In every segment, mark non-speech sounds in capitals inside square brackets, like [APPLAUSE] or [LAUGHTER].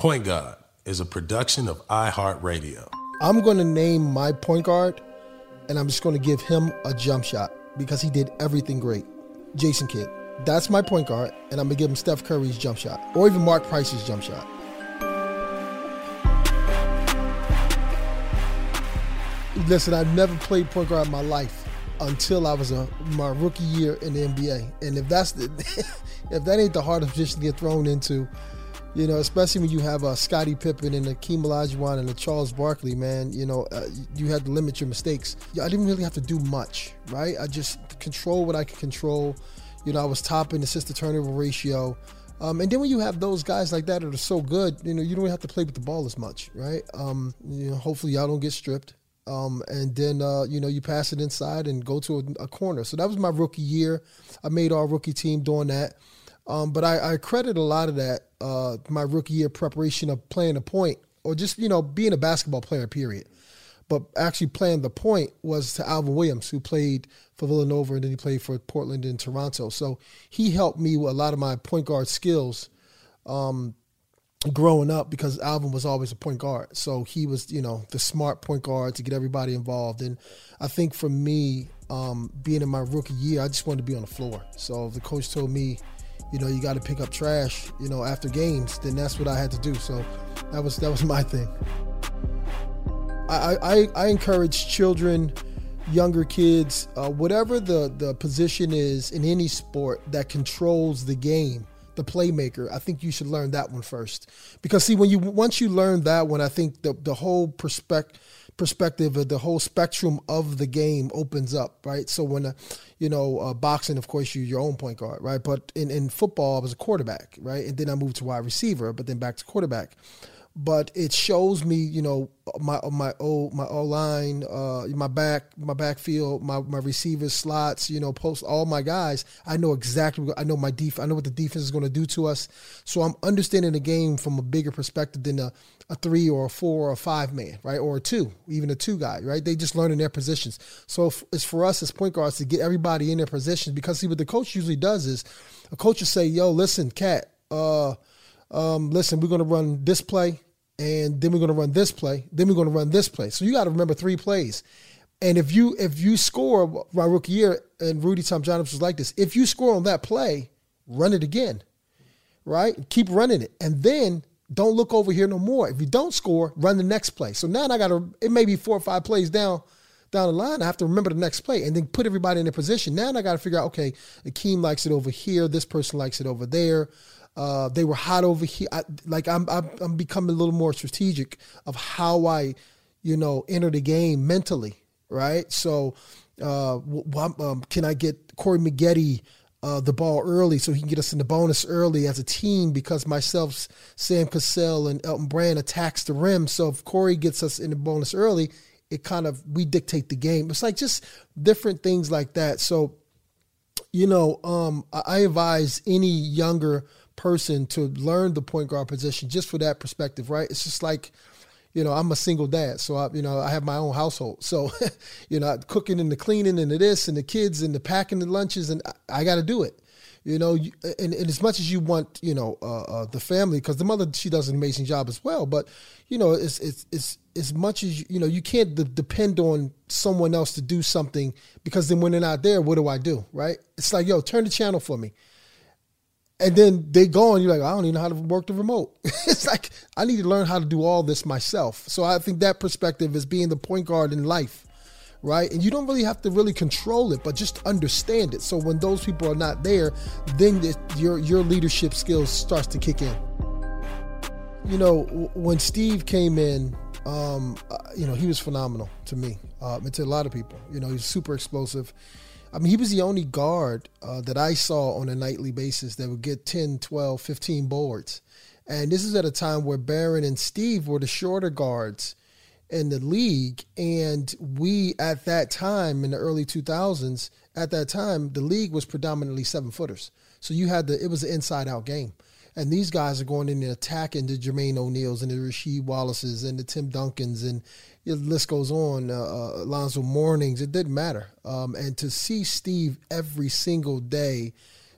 Point Guard is a production of iHeartRadio. I'm going to name my point guard, and I'm just going to give him a jump shot because he did everything great. Jason Kidd. That's my point guard, and I'm going to give him Steph Curry's jump shot or even Mark Price's jump shot. Listen, I've never played point guard in my life until I was a, my rookie year in the NBA. And if that's the, [LAUGHS] if that ain't the hardest position to get thrown into, you know, especially when you have a Scottie Pippen and a Keem Olajuwon and a Charles Barkley, man, you know, uh, you had to limit your mistakes. I didn't really have to do much, right? I just control what I could control. You know, I was top in assist to turnover ratio. Um, and then when you have those guys like that that are so good, you know, you don't have to play with the ball as much, right? Um, you know, hopefully y'all don't get stripped. Um, and then uh, you know you pass it inside and go to a, a, corner. So that was my rookie year. I made our rookie team doing that. Um, but I, I, credit a lot of that uh, my rookie year preparation of playing a point or just you know being a basketball player. Period. But actually playing the point was to Alvin Williams, who played for Villanova and then he played for Portland and Toronto. So he helped me with a lot of my point guard skills. Um, growing up because Alvin was always a point guard. So he was, you know, the smart point guard to get everybody involved. And I think for me, um, being in my rookie year, I just wanted to be on the floor. So the coach told me, you know, you got to pick up trash, you know, after games, then that's what I had to do. So that was that was [LAUGHS] my thing. I I, I encourage children, younger kids, uh, whatever the the position is in any sport that controls the game the playmaker, I think you should learn that one first. Because see, when you once you learn that one, I think the the whole perspective perspective of the whole spectrum of the game opens up, right? So when, uh, you know, uh, boxing, of course, you're your own point guard, right? But in, in football, I was a quarterback, right? And then I moved to wide receiver, but then back to quarterback but it shows me, you know, my my O my O line, uh, my back, my backfield, my my receivers, slots, you know, post all my guys. I know exactly. I know my def. I know what the defense is going to do to us. So I'm understanding the game from a bigger perspective than a, a three or a four or a five man, right, or a two, even a two guy, right? They just learn in their positions. So it's for us as point guards to get everybody in their positions because see what the coach usually does is a coach will say, "Yo, listen, cat." Uh, um, listen, we're going to run this play, and then we're going to run this play, then we're going to run this play. So you got to remember three plays. And if you if you score my rookie year, and Rudy Tomjanovich was like this, if you score on that play, run it again, right? Keep running it, and then don't look over here no more. If you don't score, run the next play. So now I got to. It may be four or five plays down down the line. I have to remember the next play and then put everybody in their position. Now I got to figure out. Okay, Akeem likes it over here. This person likes it over there. Uh, they were hot over here. I, like I'm, I'm, I'm becoming a little more strategic of how I, you know, enter the game mentally, right? So, uh, um, can I get Corey Maggette uh, the ball early so he can get us in the bonus early as a team? Because myself, Sam Cassell, and Elton Brand attacks the rim. So if Corey gets us in the bonus early, it kind of we dictate the game. It's like just different things like that. So, you know, um, I advise any younger person to learn the point guard position just for that perspective, right? It's just like, you know, I'm a single dad, so I, you know, I have my own household. So, [LAUGHS] you know, cooking and the cleaning and the this and the kids and the packing the lunches, and I, I got to do it. You know, and, and, as much as you want, you know, uh, uh, the family, because the mother she does an amazing job as well. But you know, it's it's it's as much as you, you know, you can't de- depend on someone else to do something because then when they're not there, what do I do? Right? It's like, yo, turn the channel for me and then they go and you're like, I don't even know how to work the remote. [LAUGHS] it's like I need to learn how to do all this myself. So I think that perspective is being the point guard in life, right? And you don't really have to really control it, but just understand it. So when those people are not there, then your your leadership skills starts to kick in. You know, when Steve came in, um, uh, you know, he was phenomenal to me, uh, and to a lot of people. You know, he's super explosive. I mean, he was the only guard uh, that I saw on a nightly basis that would get 10, 12, 15 boards. And this is at a time where Baron and Steve were the shorter guards in the league. And we, at that time in the early 2000s, at that time, the league was predominantly seven footers. So you had the, it was an inside out game. And these guys are going in and attacking the Jermaine O'Neals and the Rasheed Wallaces and the Tim Duncans and the list goes on. Uh, uh, Alonzo Mournings, it didn't matter. Um, and to see Steve every single day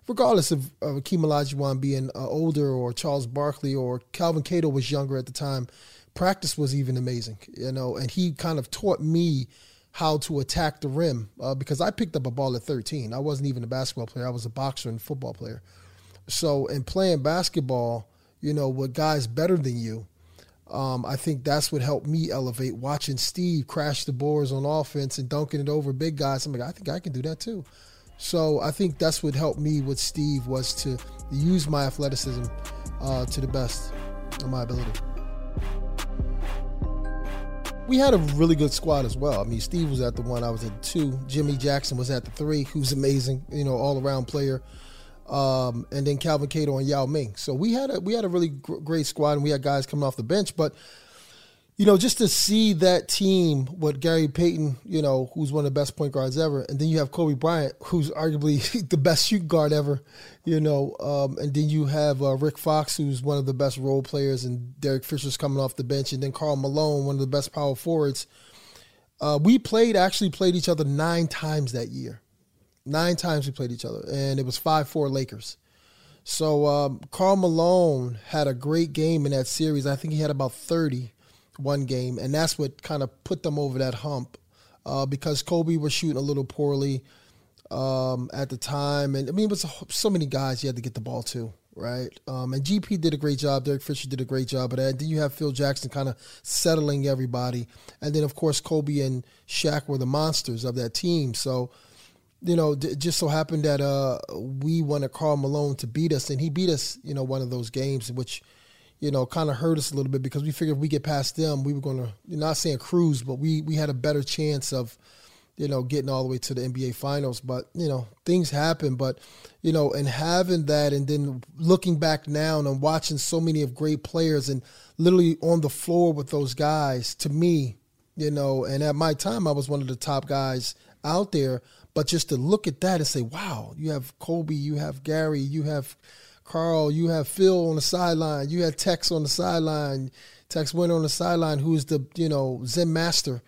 regardless of, of Akeem Olajuwon being uh, older or Charles Barkley or Kelvin Cato was younger at the time, practice was even amazing, you know, and he kind of taught me how to attack the rim uh, because I picked up a ball at 13. I wasn't even a basketball player. I was a boxer and football player. So in playing basketball, you know, with guys better than you, um, I think that's what helped me elevate. Watching Steve crash the boards on offense and dunking it over big guys, I'm like, I think I can do that too. So I think that's what helped me with Steve was to use my athleticism uh, to the best of my ability. We had a really good squad as well. I mean, Steve was at the one, I was at two. Jimmy Jackson was at the three, who's amazing, you know, all around player. Um, and then Kelvin Cato and Yao Ming. So we had a we had a really gr- great squad, and we had guys coming off the bench. But you know, just to see that team with Gary Payton, you know, who's one of the best point guards ever, and then you have Kobe Bryant, who's arguably [LAUGHS] the best shoot guard ever, you know, um, and then you have uh, Rick Fox, who's one of the best role players, and Derek Fisher's coming off the bench, and then Karl Malone, one of the best power forwards. Uh, we played actually played each other nine times that year. Nine times we played each other, and it was five four Lakers. So um, Karl Malone had a great game in that series. I think he had about thirty one game, and that's what kind of put them over that hump uh, because Kobe was shooting a little poorly um, at the time, and I mean, it was so many guys you had to get the ball to, right? Um, and GP did a great job. Derek Fisher did a great job but Then you have Phil Jackson kind of settling everybody, and then of course Kobe and Shaq were the monsters of that team. So. You know, just so happened that uh, we wanted Karl Malone to beat us, and he beat us. You know, one of those games, which you know, kind of hurt us a little bit because we figured if we get past them, we were going to, not saying cruise, but we we had a better chance of, you know, getting all the way to the NBA Finals. But you know, things happen. But you know, and having that, and then looking back now and watching so many of great players and literally on the floor with those guys, to me, you know, and at my time, I was one of the top guys out there. But just to look at that and say, wow, you have Kobe, you have Gary, you have Karl, you have Phil on the sideline, you had Tex on the sideline, Tex Winter on the sideline, who's the you know Zen master,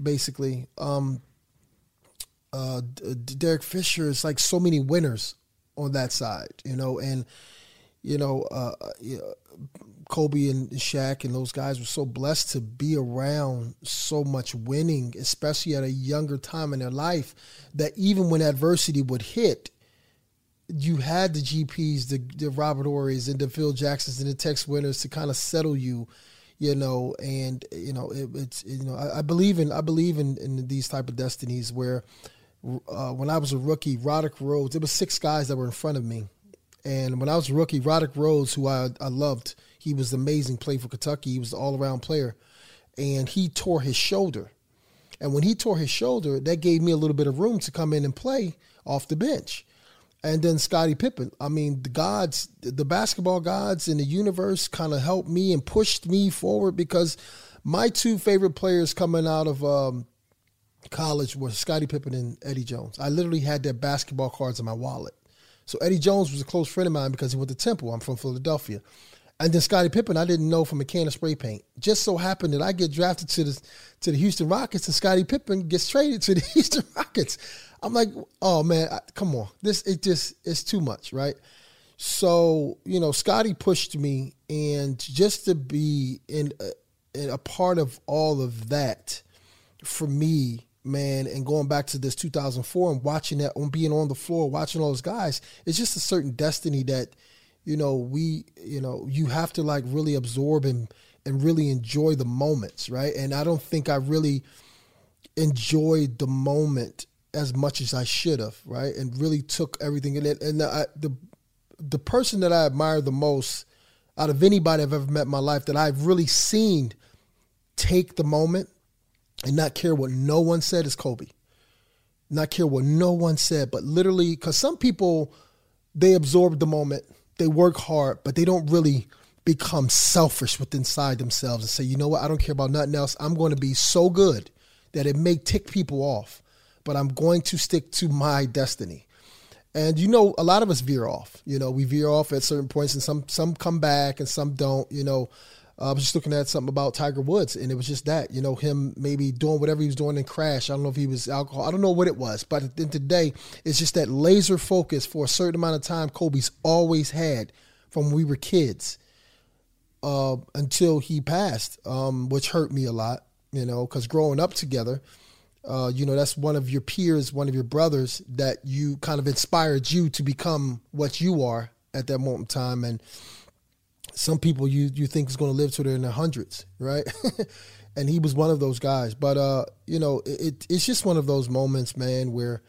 basically. Um, uh, Derek Fisher is like so many winners on that side, you know, and you know, uh, you know, Kobe and Shaq and those guys were so blessed to be around so much winning, especially at a younger time in their life, that even when adversity would hit, you had the GPs, the, the Robert Horrys and the Phil Jacksons and the Tex Winters to kind of settle you, you know, and you know it, it's you know I, I, believe in I believe in, in these type of destinies where uh, when I was a rookie, Rodrick Rhodes, there was six guys that were in front of me, and when I was a rookie, Rodrick Rhodes, who I I loved, he was amazing, played for Kentucky, he was an all around player, and he tore his shoulder, and when he tore his shoulder, that gave me a little bit of room to come in and play off the bench and then Scottie Pippen. I mean, the gods, the basketball gods in the universe kind of helped me and pushed me forward because my two favorite players coming out of um, college were Scottie Pippen and Eddie Jones. I literally had their basketball cards in my wallet. So Eddie Jones was a close friend of mine because he went to Temple. I'm from Philadelphia. And then Scottie Pippen, I didn't know from a can of spray paint. Just so happened that I get drafted to the to the Houston Rockets, and Scottie Pippen gets traded to the [LAUGHS] Houston Rockets. I'm like, oh man, I, come on, this it just it's too much, right? So you know, Scottie pushed me, and just to be in a, in a part of all of that for me, man, and going back to this 2004 and watching that on being on the floor, watching all those guys, it's just a certain destiny that you know we you know you have to like really absorb and and really enjoy the moments, right? And I don't think I really enjoyed the moment as much as I should have, right? And really took everything in it. And I, the the person that I admire the most out of anybody I've ever met in my life that I've really seen take the moment and not care what no one said is Kobe. Not care what no one said, but literally, because some people they absorb the moment, they work hard, but they don't really become selfish within inside themselves and say, you know what, I don't care about nothing else. I'm going to be so good that it may tick people off but I'm going to stick to my destiny. And you know, a lot of us veer off. You know, we veer off at certain points, and some some come back, and some don't. You know, I was just looking at something about Tiger Woods, and it was just that, you know, him maybe doing whatever he was doing in crash. I don't know if he was alcohol. I don't know what it was, but at the end of the day, it's just that laser focus for a certain amount of time Kobe's always had from when we were kids uh, until he passed, um, which hurt me a lot, you know, because growing up together, uh, you know, that's one of your peers, one of your brothers that you kind of inspired you to become what you are at that moment in time. And some people you you think is going to live to their in their hundreds, right? [LAUGHS] and he was one of those guys. But uh, you know, it, it's just one of those moments, man, where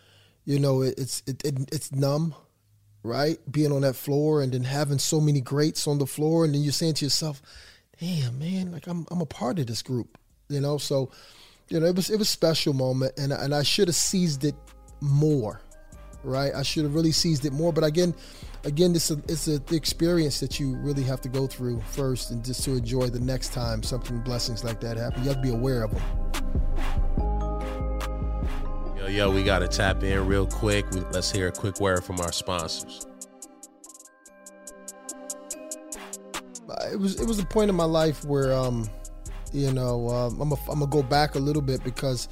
you know it, it's it, it, it's numb, right? Being on that floor and then having so many greats on the floor, and then you're saying to yourself, "Damn, man, like I'm I'm a part of this group," you know. So, you know, it was it was a special moment, and and I should have seized it more, right? I should have really seized it more. But again, again, this it's a the experience that you really have to go through first, and just to enjoy the next time something blessings like that happen. You have to be aware of them. Yo, yo, we got to tap in real quick. We, let's hear a quick word from our sponsors. It was it was a point in my life where um, you know, um, I'm a, I'm gonna go back a little bit because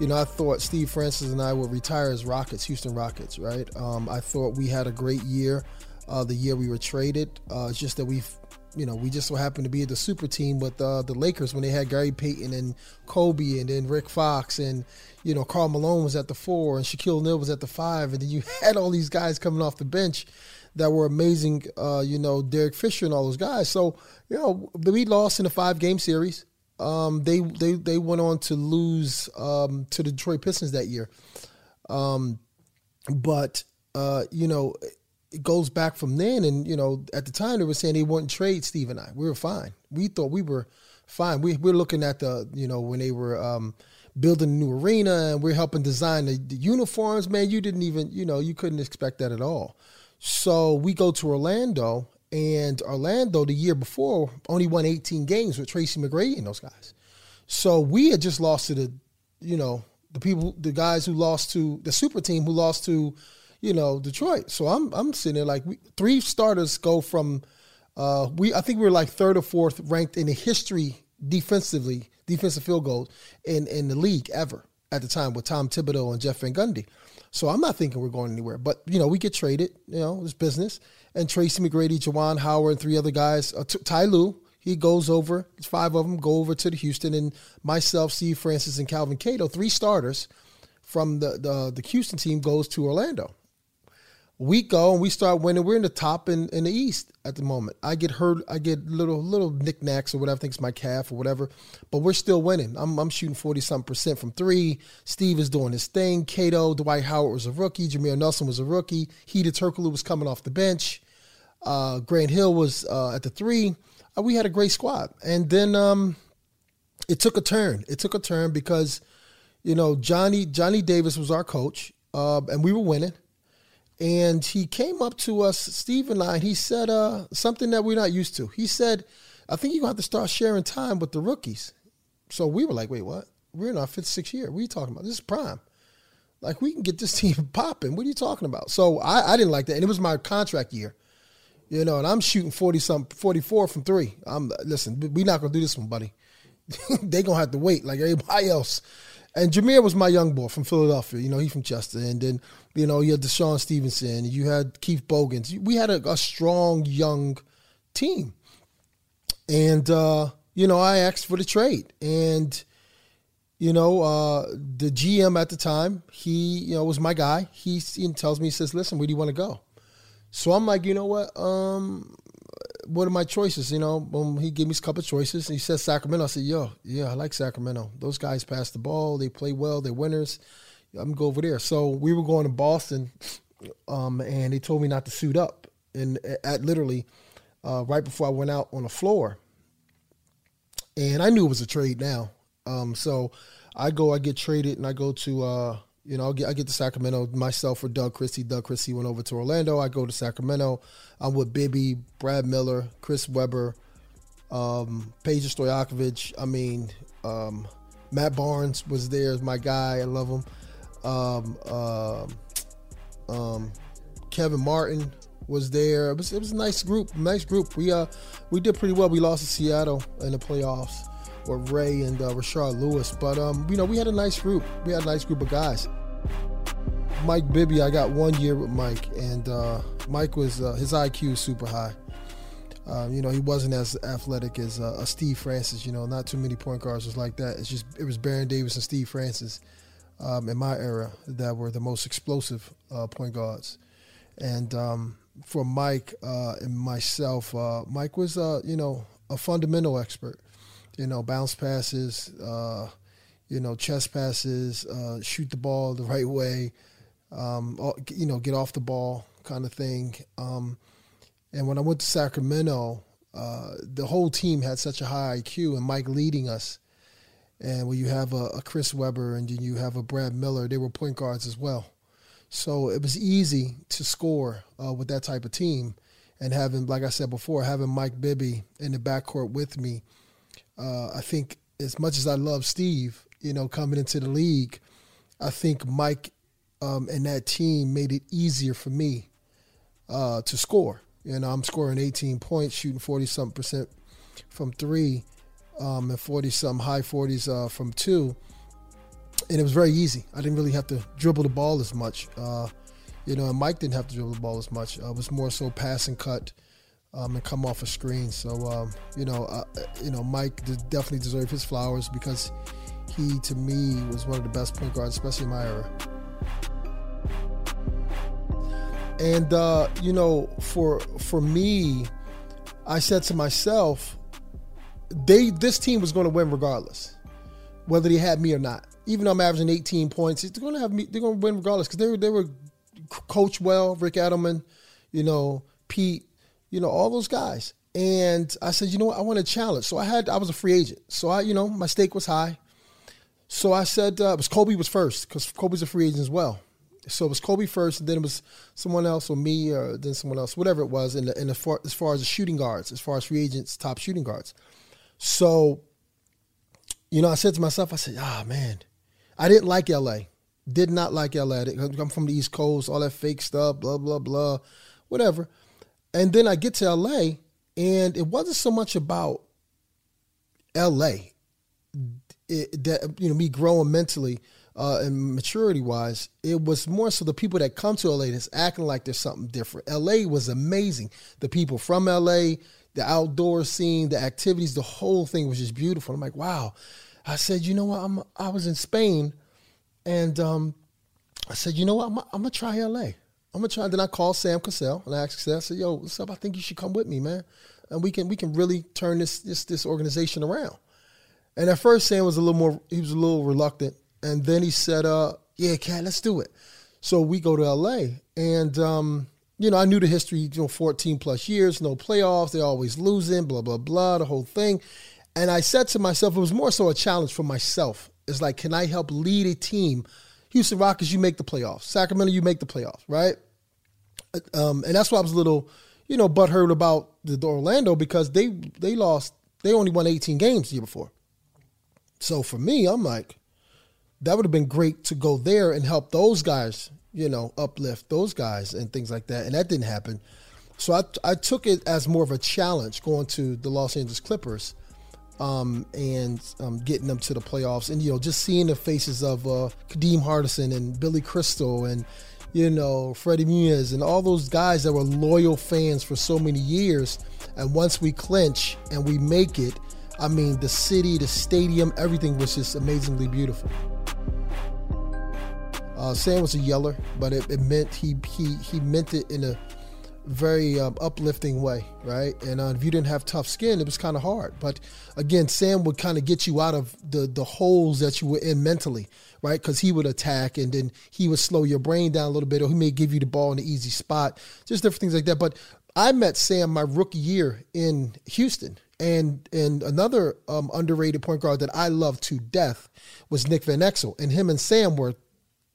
you know, I thought Steve Francis and I would retire as Rockets, Houston Rockets, right? Um, I thought we had a great year, uh, the year we were traded. Uh, it's just that we've, you know, we just so happened to be the super team with uh, the Lakers when they had Gary Payton and Kobe and then Rick Fox and, you know, Karl Malone was at the four and Shaquille O'Neal was at the five. And then you [LAUGHS] had all these guys coming off the bench that were amazing, uh, you know, Derek Fisher and all those guys. So, you know, we lost in a five game series. Um, they they they went on to lose um, to the Detroit Pistons that year. Um, but uh, you know, it goes back from then, and you know, at the time they were saying they wouldn't trade Steve and I. We were fine. We thought we were fine. We we're looking at the you know when they were um, building a new arena and we're helping design the, the uniforms. Man, you didn't even you know you couldn't expect that at all. So we go to Orlando and Orlando, the year before, only won 18 games with Tracy McGrady and those guys. So we had just lost to the, you know, the people, the guys who lost to the super team who lost to, you know, Detroit. So I'm I'm sitting there like we, three starters go from, uh, we I think we were like third or fourth ranked in the history defensively, defensive field goals in in the league ever at the time with Tom Thibodeau and Jeff Van Gundy. So I'm not thinking we're going anywhere. But you know, we get traded. You know, it's business and Tracy McGrady, Juwan Howard, and three other guys. Uh, Ty Lue, he goes over. Five of them go over to the Houston, and myself, Steve Francis, and Kelvin Cato, three starters from the the, the Houston team, goes to Orlando. We go and we start winning. We're in the top in, in the East at the moment. I get hurt. I get little little knickknacks or whatever. I think it's my calf or whatever. But we're still winning. I'm, I'm shooting 40 something percent from three. Steve is doing his thing. Cato, Dwight Howard was a rookie. Jameer Nelson was a rookie. Hedo Turkoglu was coming off the bench. Uh, Grant Hill was uh, at the three. Uh, we had a great squad, and then um, it took a turn. It took a turn because you know Johnny Johnny Davis was our coach, uh, and we were winning. And he came up to us, Steve and I, and he said uh, something that we're not used to. He said, "I think you're gonna have to start sharing time with the rookies." So we were like, "Wait, what? We're in our fifth, sixth year. What are you talking about? This is prime." Like we can get this [LAUGHS] team popping. What are you talking about? So I, I didn't like that, and it was my contract year. You know, and I'm shooting 40 something, 44 from three. I'm listen, we're not gonna do this one, buddy. [LAUGHS] they gonna have to wait like everybody else. And Jameer was my young boy from Philadelphia. You know, he from Chester. And then, you know, you had DeShawn Stevenson. You had Keith Bogans. We had a, a strong young team. And, uh, you know, I asked for the trade. And, you know, uh, the GM at the time, he, you know, was my guy. He, he tells me, he says, listen, where do you want to go? So I'm like, you know what? Um, what are my choices? You know, he gave me a couple of choices. He said Sacramento. I said, yo, yeah, I like Sacramento. Those guys pass the ball. They play well. They're winners. I'm gonna go over there. So we were going to Boston, um, and they told me not to suit up. And at literally uh, right before I went out on the floor, and I knew it was a trade now. Um, so I go, I get traded, and I go to uh, you know, I'll get, I get to Sacramento myself for Doug Christie. Doug Christie went over to Orlando. I go to Sacramento. I'm with Bibby, Brad Miller, Chris Webber, um, Peja Stojakovic. I mean, um, Matt Barnes was there as my guy. I love him. Um, uh, um, Kevin Martin, was there. It was, it was a nice group, nice group. We uh we did pretty well. We lost to Seattle in the playoffs with Ray and uh, Rashard Lewis, but um you know we had a nice group. We had a nice group of guys. Mike Bibby, I got one year with Mike, and uh, Mike was uh, his IQ is super high. Um, you know, he wasn't as athletic as uh, Steve Francis. You know, not too many point guards was like that. It's just it was Baron Davis and Steve Francis um, in my era that were the most explosive uh, point guards. And um, for Mike uh, and myself, uh, Mike was uh, you know a fundamental expert. You know, bounce passes, uh, you know, chest passes, shoot the ball the right way. Um, you know, get off the ball kind of thing. Um, and when I went to Sacramento, uh, the whole team had such a high IQ, and Mike leading us. And when you have a, a Chris Webber and you have a Brad Miller, they were point guards as well. So it was easy to score uh, with that type of team. And having, like I said before, having Mike Bibby in the backcourt with me, uh, I think as much as I love Steve, you know, coming into the league, I think Mike um, and that team made it easier for me uh, to score. You know, I'm scoring 18 points, shooting 40 something percent from three, um, and 40 something high 40s uh, from two. And it was very easy. I didn't really have to dribble the ball as much. Uh, you know, and Mike didn't have to dribble the ball as much. Uh, it was more so pass and cut um, and come off a screen. So, um, you know, uh, you know, Mike definitely deserved his flowers because he, to me, was one of the best point guards, especially in my era. And uh, you know, for for me, I said to myself, they this team was going to win regardless, whether they had me or not. Even though I'm averaging 18 points, they're going to have me. They're going to win regardless because they were they were coached well. Rick Adelman, you know, Pete, you know, all those guys. And I said, you know what, I want a challenge. So I had I was a free agent, so I you know my stake was high. So I said uh, it was Kobe was first because Kobe's a free agent as well. So it was Kobe first, and then it was someone else, or me, or then someone else, whatever it was. In the, in the far, as far as the shooting guards, as far as free agents, top shooting guards. So, you know, I said to myself, I said, ah, man, I didn't like LA. Did not like LA. I'm from the East Coast, all that fake stuff, blah blah blah, whatever. And then I get to LA, and it wasn't so much about LA. It, that you know me growing mentally uh, and maturity wise, it was more so the people that come to LA that's acting like there's something different. LA was amazing. The people from LA, the outdoor scene, the activities, the whole thing was just beautiful. I'm like, wow. I said, you know what? I'm, I was in Spain, and um, I said, you know what? I'm, I'm gonna try LA. I'm gonna try. Then I called Sam Cassell and I asked Sam, I said, yo, what's up? I think you should come with me, man, and we can we can really turn this this this organization around. And at first, Sam was a little more. He was a little reluctant and then he said, uh, yeah, cat, let's do it. So we go to LA. And, um, you know, I knew the history, you know, 14 plus years, no playoffs, they're always losing, blah, blah, blah, the whole thing. And I said to myself, it was more so a challenge for myself. It's like, can I help lead a team? Houston Rockets, you make the playoffs. Sacramento, you make the playoffs, right? Um, and that's why I was a little, you know, butthurt about the Orlando because they they lost, they only won 18 games the year before. So for me, I'm like, that would have been great to go there and help those guys, you know, uplift those guys and things like that. And that didn't happen. So I, I took it as more of a challenge going to the Los Angeles Clippers um, and um, getting them to the playoffs. And, you know, just seeing the faces of uh, Kadeem Hardison and Billy Crystal and, you know, Freddie Muniz and all those guys that were loyal fans for so many years. And once we clinch and we make it, I mean, the city, the stadium, everything was just amazingly beautiful. Uh, Sam was a yeller, but it, it, meant he he he meant it in a very um, uplifting way, right? And uh, if you didn't have tough skin, it was kind of hard. But again, Sam would kind of get you out of the the holes that you were in mentally, right? Because he would attack, and then he would slow your brain down a little bit, or he may give you the ball in an easy spot, just different things like that. But I met Sam my rookie year in Houston, and and another um, underrated point guard that I love to death was Nick Van Exel, and him and Sam were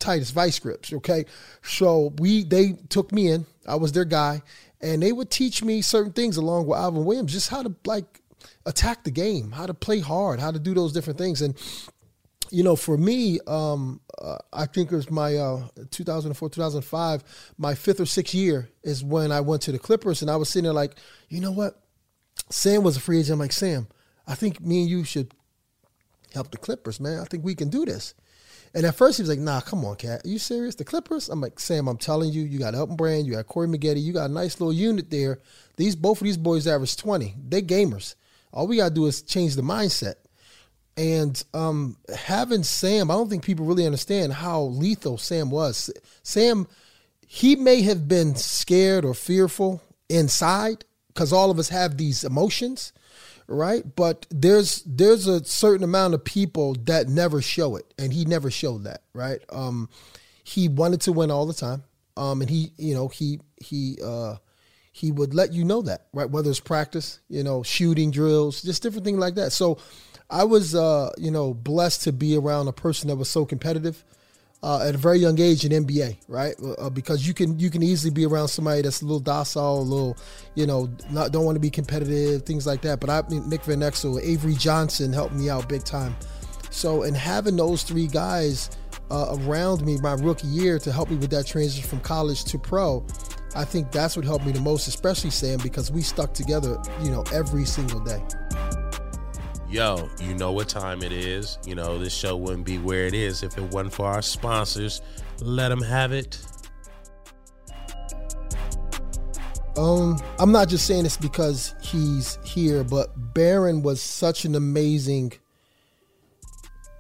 Titus vice grips. Okay, so we they took me in. I was their guy, and they would teach me certain things along with Alvin Williams, just how to like attack the game, how to play hard, how to do those different things. And You know, for me, um, uh, I think it was my uh, 2004, 2005, my fifth or sixth year is when I went to the Clippers, and I was sitting there like, you know what? Sam was a free agent. I'm like, Sam, I think me and you should help the Clippers, man. I think we can do this. And at first he was like, nah, come on, cat. Are you serious? The Clippers? I'm like, Sam, I'm telling you, you got Elton Brand, you got Corey Maggette, you got a nice little unit there. These both of these boys average 20. They gamers. All we gotta do is change the mindset. And um, having Sam, I don't think people really understand how lethal Sam was. Sam, he may have been scared or fearful inside because all of us have these emotions, right? But there's there's a certain amount of people that never show it, and he never showed that, right? Um, he wanted to win all the time, um, and he, you know, he he uh, he would let you know that, right? Whether it's practice, you know, shooting drills, just different things like that. So I was, uh, you know, blessed to be around a person that was so competitive uh, at a very young age in NBA, right? Uh, because you can you can easily be around somebody that's a little docile, a little, you know, not don't want to be competitive, things like that. But I, Nick Van Exel, Avery Johnson helped me out big time. So, and having those three guys uh, around me my rookie year to help me with that transition from college to pro, I think that's what helped me the most, especially Sam, because we stuck together, you know, every single day yo, you know what time it is. You know, this show wouldn't be where it is if it wasn't for our sponsors. Let them have it. Um, I'm not just saying this because he's here, but Baron was such an amazing,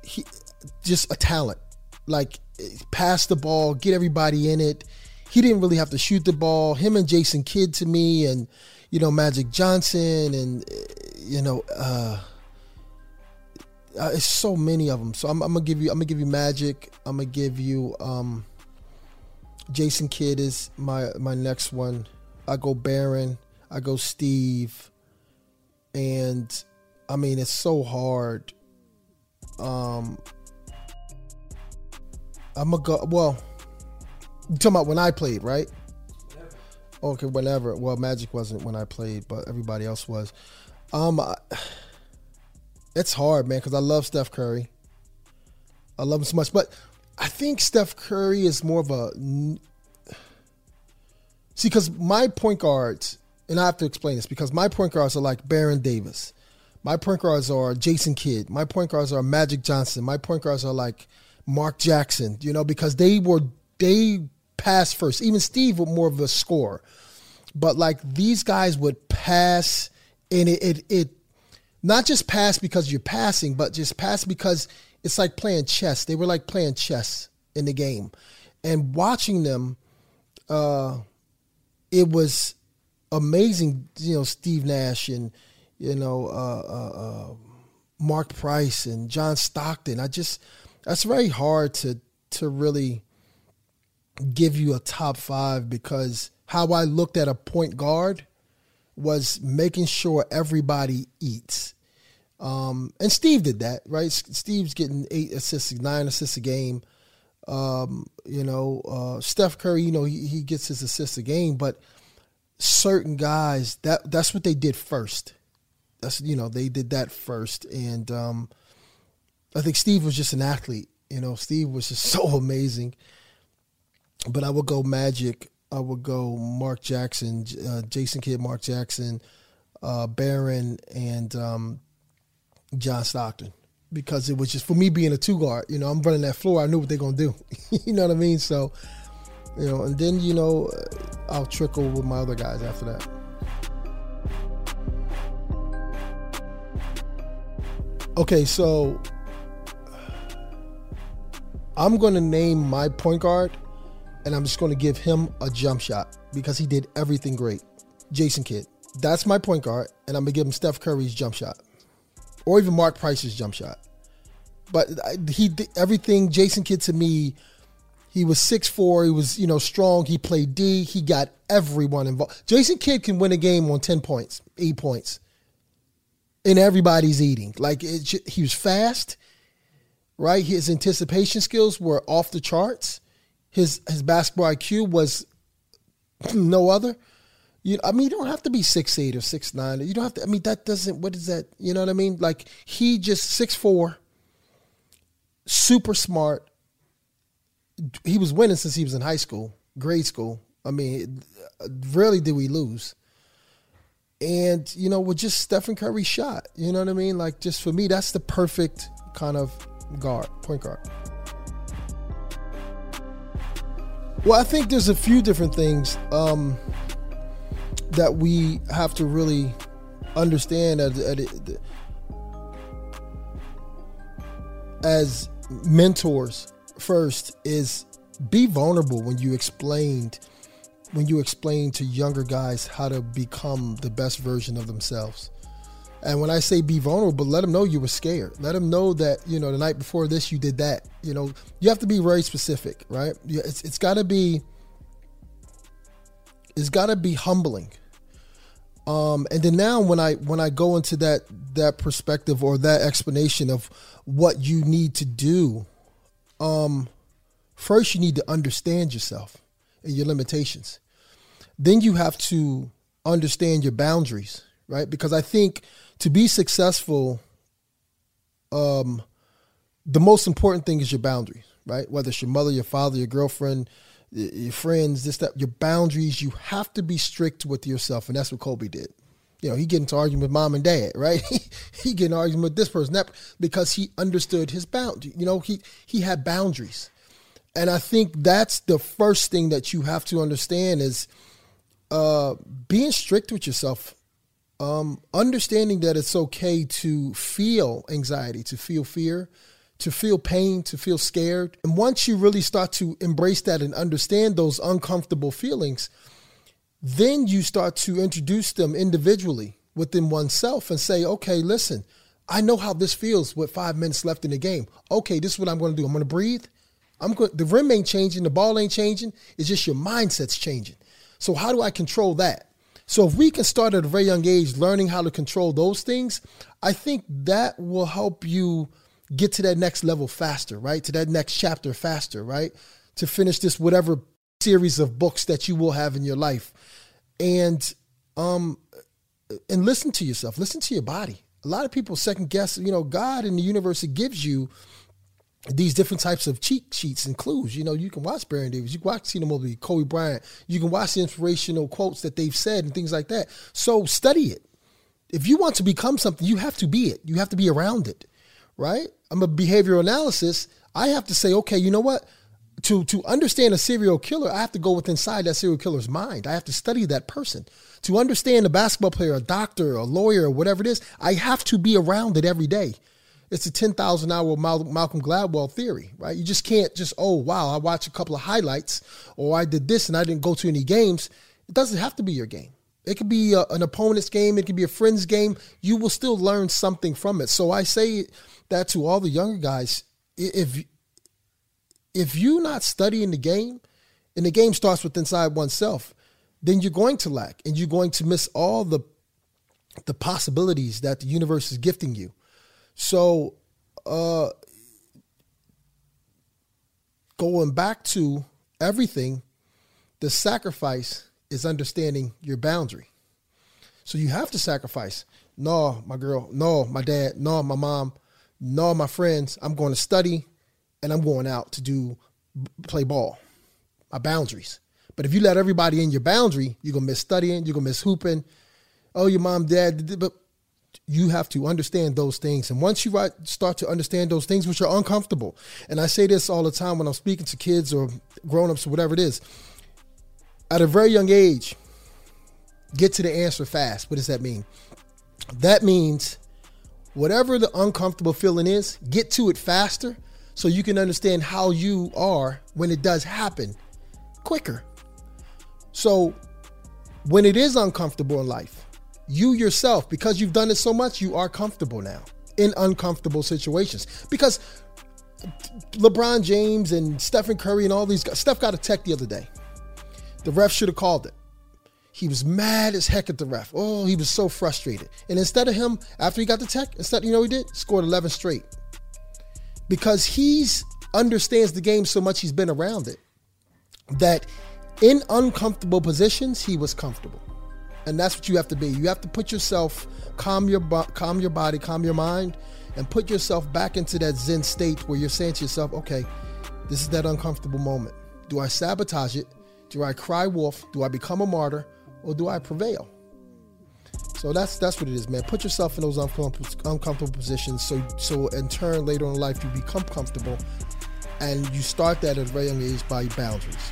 he, just a talent. Like, pass the ball, get everybody in it. He didn't really have to shoot the ball. Him and Jason Kidd to me, and you know Magic Johnson, and you know. uh uh, it's so many of them. So I'm, I'm, gonna give you. I'm gonna give you Magic. I'm gonna give you. Um, Jason Kidd is my my next one. I go Baron. I go Steve. And I mean, it's so hard. Um, I'm gonna go. Well, you talking about when I played, right? Okay, whenever. Well, Magic wasn't when I played, but everybody else was. Um. I, it's hard, man, because I love Steph Curry. I love him so much, but I think Steph Curry is more of a see because my point guards, and I have to explain this because my point guards are like Baron Davis. My point guards are Jason Kidd. My point guards are Magic Johnson. My point guards are like Mark Jackson. You know, because they were they passed first. Even Steve was more of a scorer, but like these guys would pass, and it it, it not just pass because you're passing, but just pass because it's like playing chess. They were like playing chess in the game, and watching them, uh, it was amazing. You know, Steve Nash and you know uh, uh, uh, Mark Price and John Stockton. I just that's very hard to to really give you a top five because how I looked at a point guard was making sure everybody eats. Um, and Steve did that, right? Steve's getting eight assists, nine assists a game. Um, you know, uh, Steph Curry, you know, he, he gets his assists a game, but certain guys that that's what they did first. That's you know they did that first, and um, I think Steve was just an athlete. You know, Steve was just [LAUGHS] so amazing. But I would go Magic. I would go Mark Jackson, uh, Jason Kidd, Mark Jackson, uh, Baron, and um, John Stockton because it was just for me being a two guard. You know, I'm running that floor. I knew what they're gonna do. [LAUGHS] you know what I mean? So, you know, and then you know, uh, I'll trickle with my other guys after that. Okay, so I'm going to name my point guard, and I'm just going to give him a jump shot because he did everything great. Jason Kidd. That's my point guard, and I'm going to give him Steph Curry's jump shot or even Mark Price's jump shot. But he everything Jason Kidd to me, he was six four. He was you know strong. He played D. He got everyone involved. Jason Kidd can win a game on ten points, eight points, and everybody's eating. Like it, he was fast, right? His anticipation skills were off the charts. His his basketball IQ was no other. You, I mean, you don't have to be six eight or six nine. You don't have to. I mean, that doesn't. What is that? You know what I mean? Like he just six four. super smart. He was winning since he was in high school, grade school. I mean, rarely did we lose. And, you know, with just Stephen Curry shot, you know what I mean? Like, just for me, that's the perfect kind of guard, point guard. Well, I think there's a few different things um, that we have to really understand as, as mentors. First is be vulnerable when you explained when you explain to younger guys how to become the best version of themselves. And when I say be vulnerable, let them know you were scared. Let them know that, you know, the night before this, you did that. You know, you have to be very specific, right? It's, it's got to be, it's got to be humbling. Um, and then now when I when I go into that that perspective or that explanation of what you need to do, um, first you need to understand yourself and your limitations. Then you have to understand your boundaries, right? Because I think to be successful, um, the most important thing is your boundaries, right? Whether it's your mother, your father, your girlfriend, your friends, this, that, your boundaries, you have to be strict with yourself. And that's what Kobe did. You know, he get into argument with mom and dad, right? [LAUGHS] he get an argument with this person, that because he understood his boundary. You know, he he had boundaries. And I think that's the first thing that you have to understand is uh, being strict with yourself, um, understanding that it's okay to feel anxiety, to feel fear, to feel pain, to feel scared. And once you really start to embrace that and understand those uncomfortable feelings, then you start to introduce them individually within oneself and say, okay, listen, I know how this feels with five minutes left in the game. Okay, this is what I'm going to do. I'm going to breathe. I'm going. The rim ain't changing. The ball ain't changing. It's just your mindset's changing. So how do I control that? So if we can start at a very young age learning how to control those things, I think that will help you get to that next level faster, right? To that next chapter faster, right? To finish this whatever series of books that you will have in your life. And um and listen to yourself, listen to your body. A lot of people second guess, you know, God in the universe gives you these different types of cheat sheets and clues. You know, you can watch Baron Davis, you can watch Cena Mobley, Kobe Bryant, you can watch the inspirational quotes that they've said and things like that. So study it. If you want to become something, you have to be it. You have to be around it, right? I'm a behavioral analysis. I have to say, okay, you know what? To to understand a serial killer, I have to go within inside that serial killer's mind. I have to study that person. To understand a basketball player, a doctor, a lawyer, whatever it is, I have to be around it every day. It's a 10,000 hour Malcolm Gladwell theory, right? You just can't just, oh, wow, I watched a couple of highlights or I did this and I didn't go to any games. It doesn't have to be your game. It could be a, an opponent's game. It could be a friend's game. You will still learn something from it. So I say that to all the younger guys. If if you're not studying the game, and the game starts with inside oneself, then you're going to lack, and you're going to miss all the the possibilities that the universe is gifting you. So, uh, going back to everything, the sacrifice is understanding your boundary. So you have to sacrifice. No, my girl. No, my dad. No, my mom. No, my friends. I'm going to study, and I'm going out to do play ball. My boundaries. But if you let everybody in your boundary, you're gonna miss studying. You're gonna miss hooping. Oh, your mom, dad. But you have to understand those things. And once you start to understand those things, which are uncomfortable, and I say this all the time when I'm speaking to kids or grown-ups or whatever it is, at a very young age, get to the answer fast. What does that mean? That means whatever the uncomfortable feeling is, get to it faster so you can understand how you are when it does happen quicker. So when it is uncomfortable in life, you yourself, because you've done it so much, you are comfortable now in uncomfortable situations. Because LeBron James and Stephen Curry and all these guys, Steph got a tech the other day. The ref should have called it. He was mad as heck at the ref. Oh, he was so frustrated. And instead of him, after he got the tech, instead, you know he did? Scored 11 straight. Because he's understands the game so much, he's been around it, that in uncomfortable positions, he was comfortable and that's what you have to be. You have to put yourself, calm your calm your body, calm your mind, and put yourself back into that Zen state where you're saying to yourself, okay, this is that uncomfortable moment. Do I sabotage it? Do I cry wolf? Do I become a martyr? Or do I prevail? So that's that's what it is, man. Put yourself in those uncomfortable, uncomfortable positions, so so in turn later in life you become comfortable, and you start that at a very young age by boundaries.